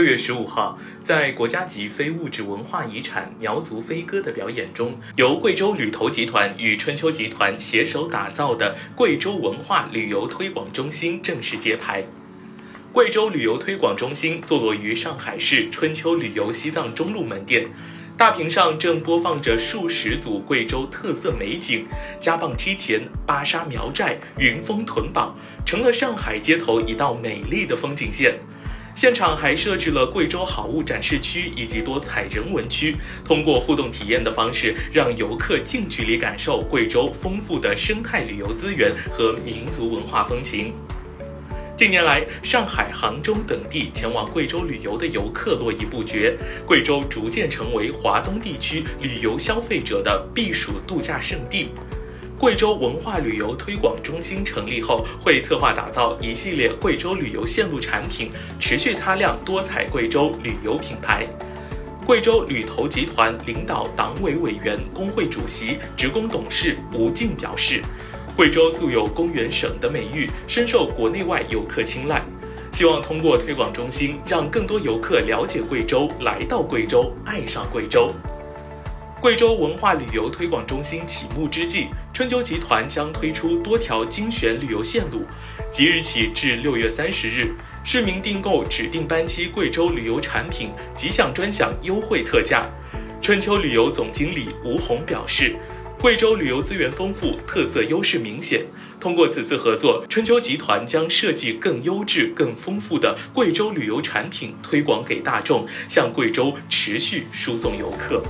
六月十五号，在国家级非物质文化遗产苗族飞歌的表演中，由贵州旅投集团与春秋集团携手打造的贵州文化旅游推广中心正式揭牌。贵州旅游推广中心坐落于上海市春秋旅游西藏中路门店，大屏上正播放着数十组贵州特色美景：加棒梯田、巴沙苗寨、云峰屯堡，成了上海街头一道美丽的风景线。现场还设置了贵州好物展示区以及多彩人文区，通过互动体验的方式，让游客近距离感受贵州丰富的生态旅游资源和民族文化风情。近年来，上海、杭州等地前往贵州旅游的游客络绎不绝，贵州逐渐成为华东地区旅游消费者的避暑度假胜地。贵州文化旅游推广中心成立后，会策划打造一系列贵州旅游线路产品，持续擦亮多彩贵州旅游品牌。贵州旅投集团领导党委委员、工会主席、职工董事吴静表示，贵州素有“公园省”的美誉，深受国内外游客青睐。希望通过推广中心，让更多游客了解贵州，来到贵州，爱上贵州。贵州文化旅游推广中心启幕之际，春秋集团将推出多条精选旅游线路，即日起至六月三十日，市民订购指定班期贵州旅游产品即享专享优惠特价。春秋旅游总经理吴红表示，贵州旅游资源丰富，特色优势明显。通过此次合作，春秋集团将设计更优质、更丰富的贵州旅游产品推广给大众，向贵州持续输送游客。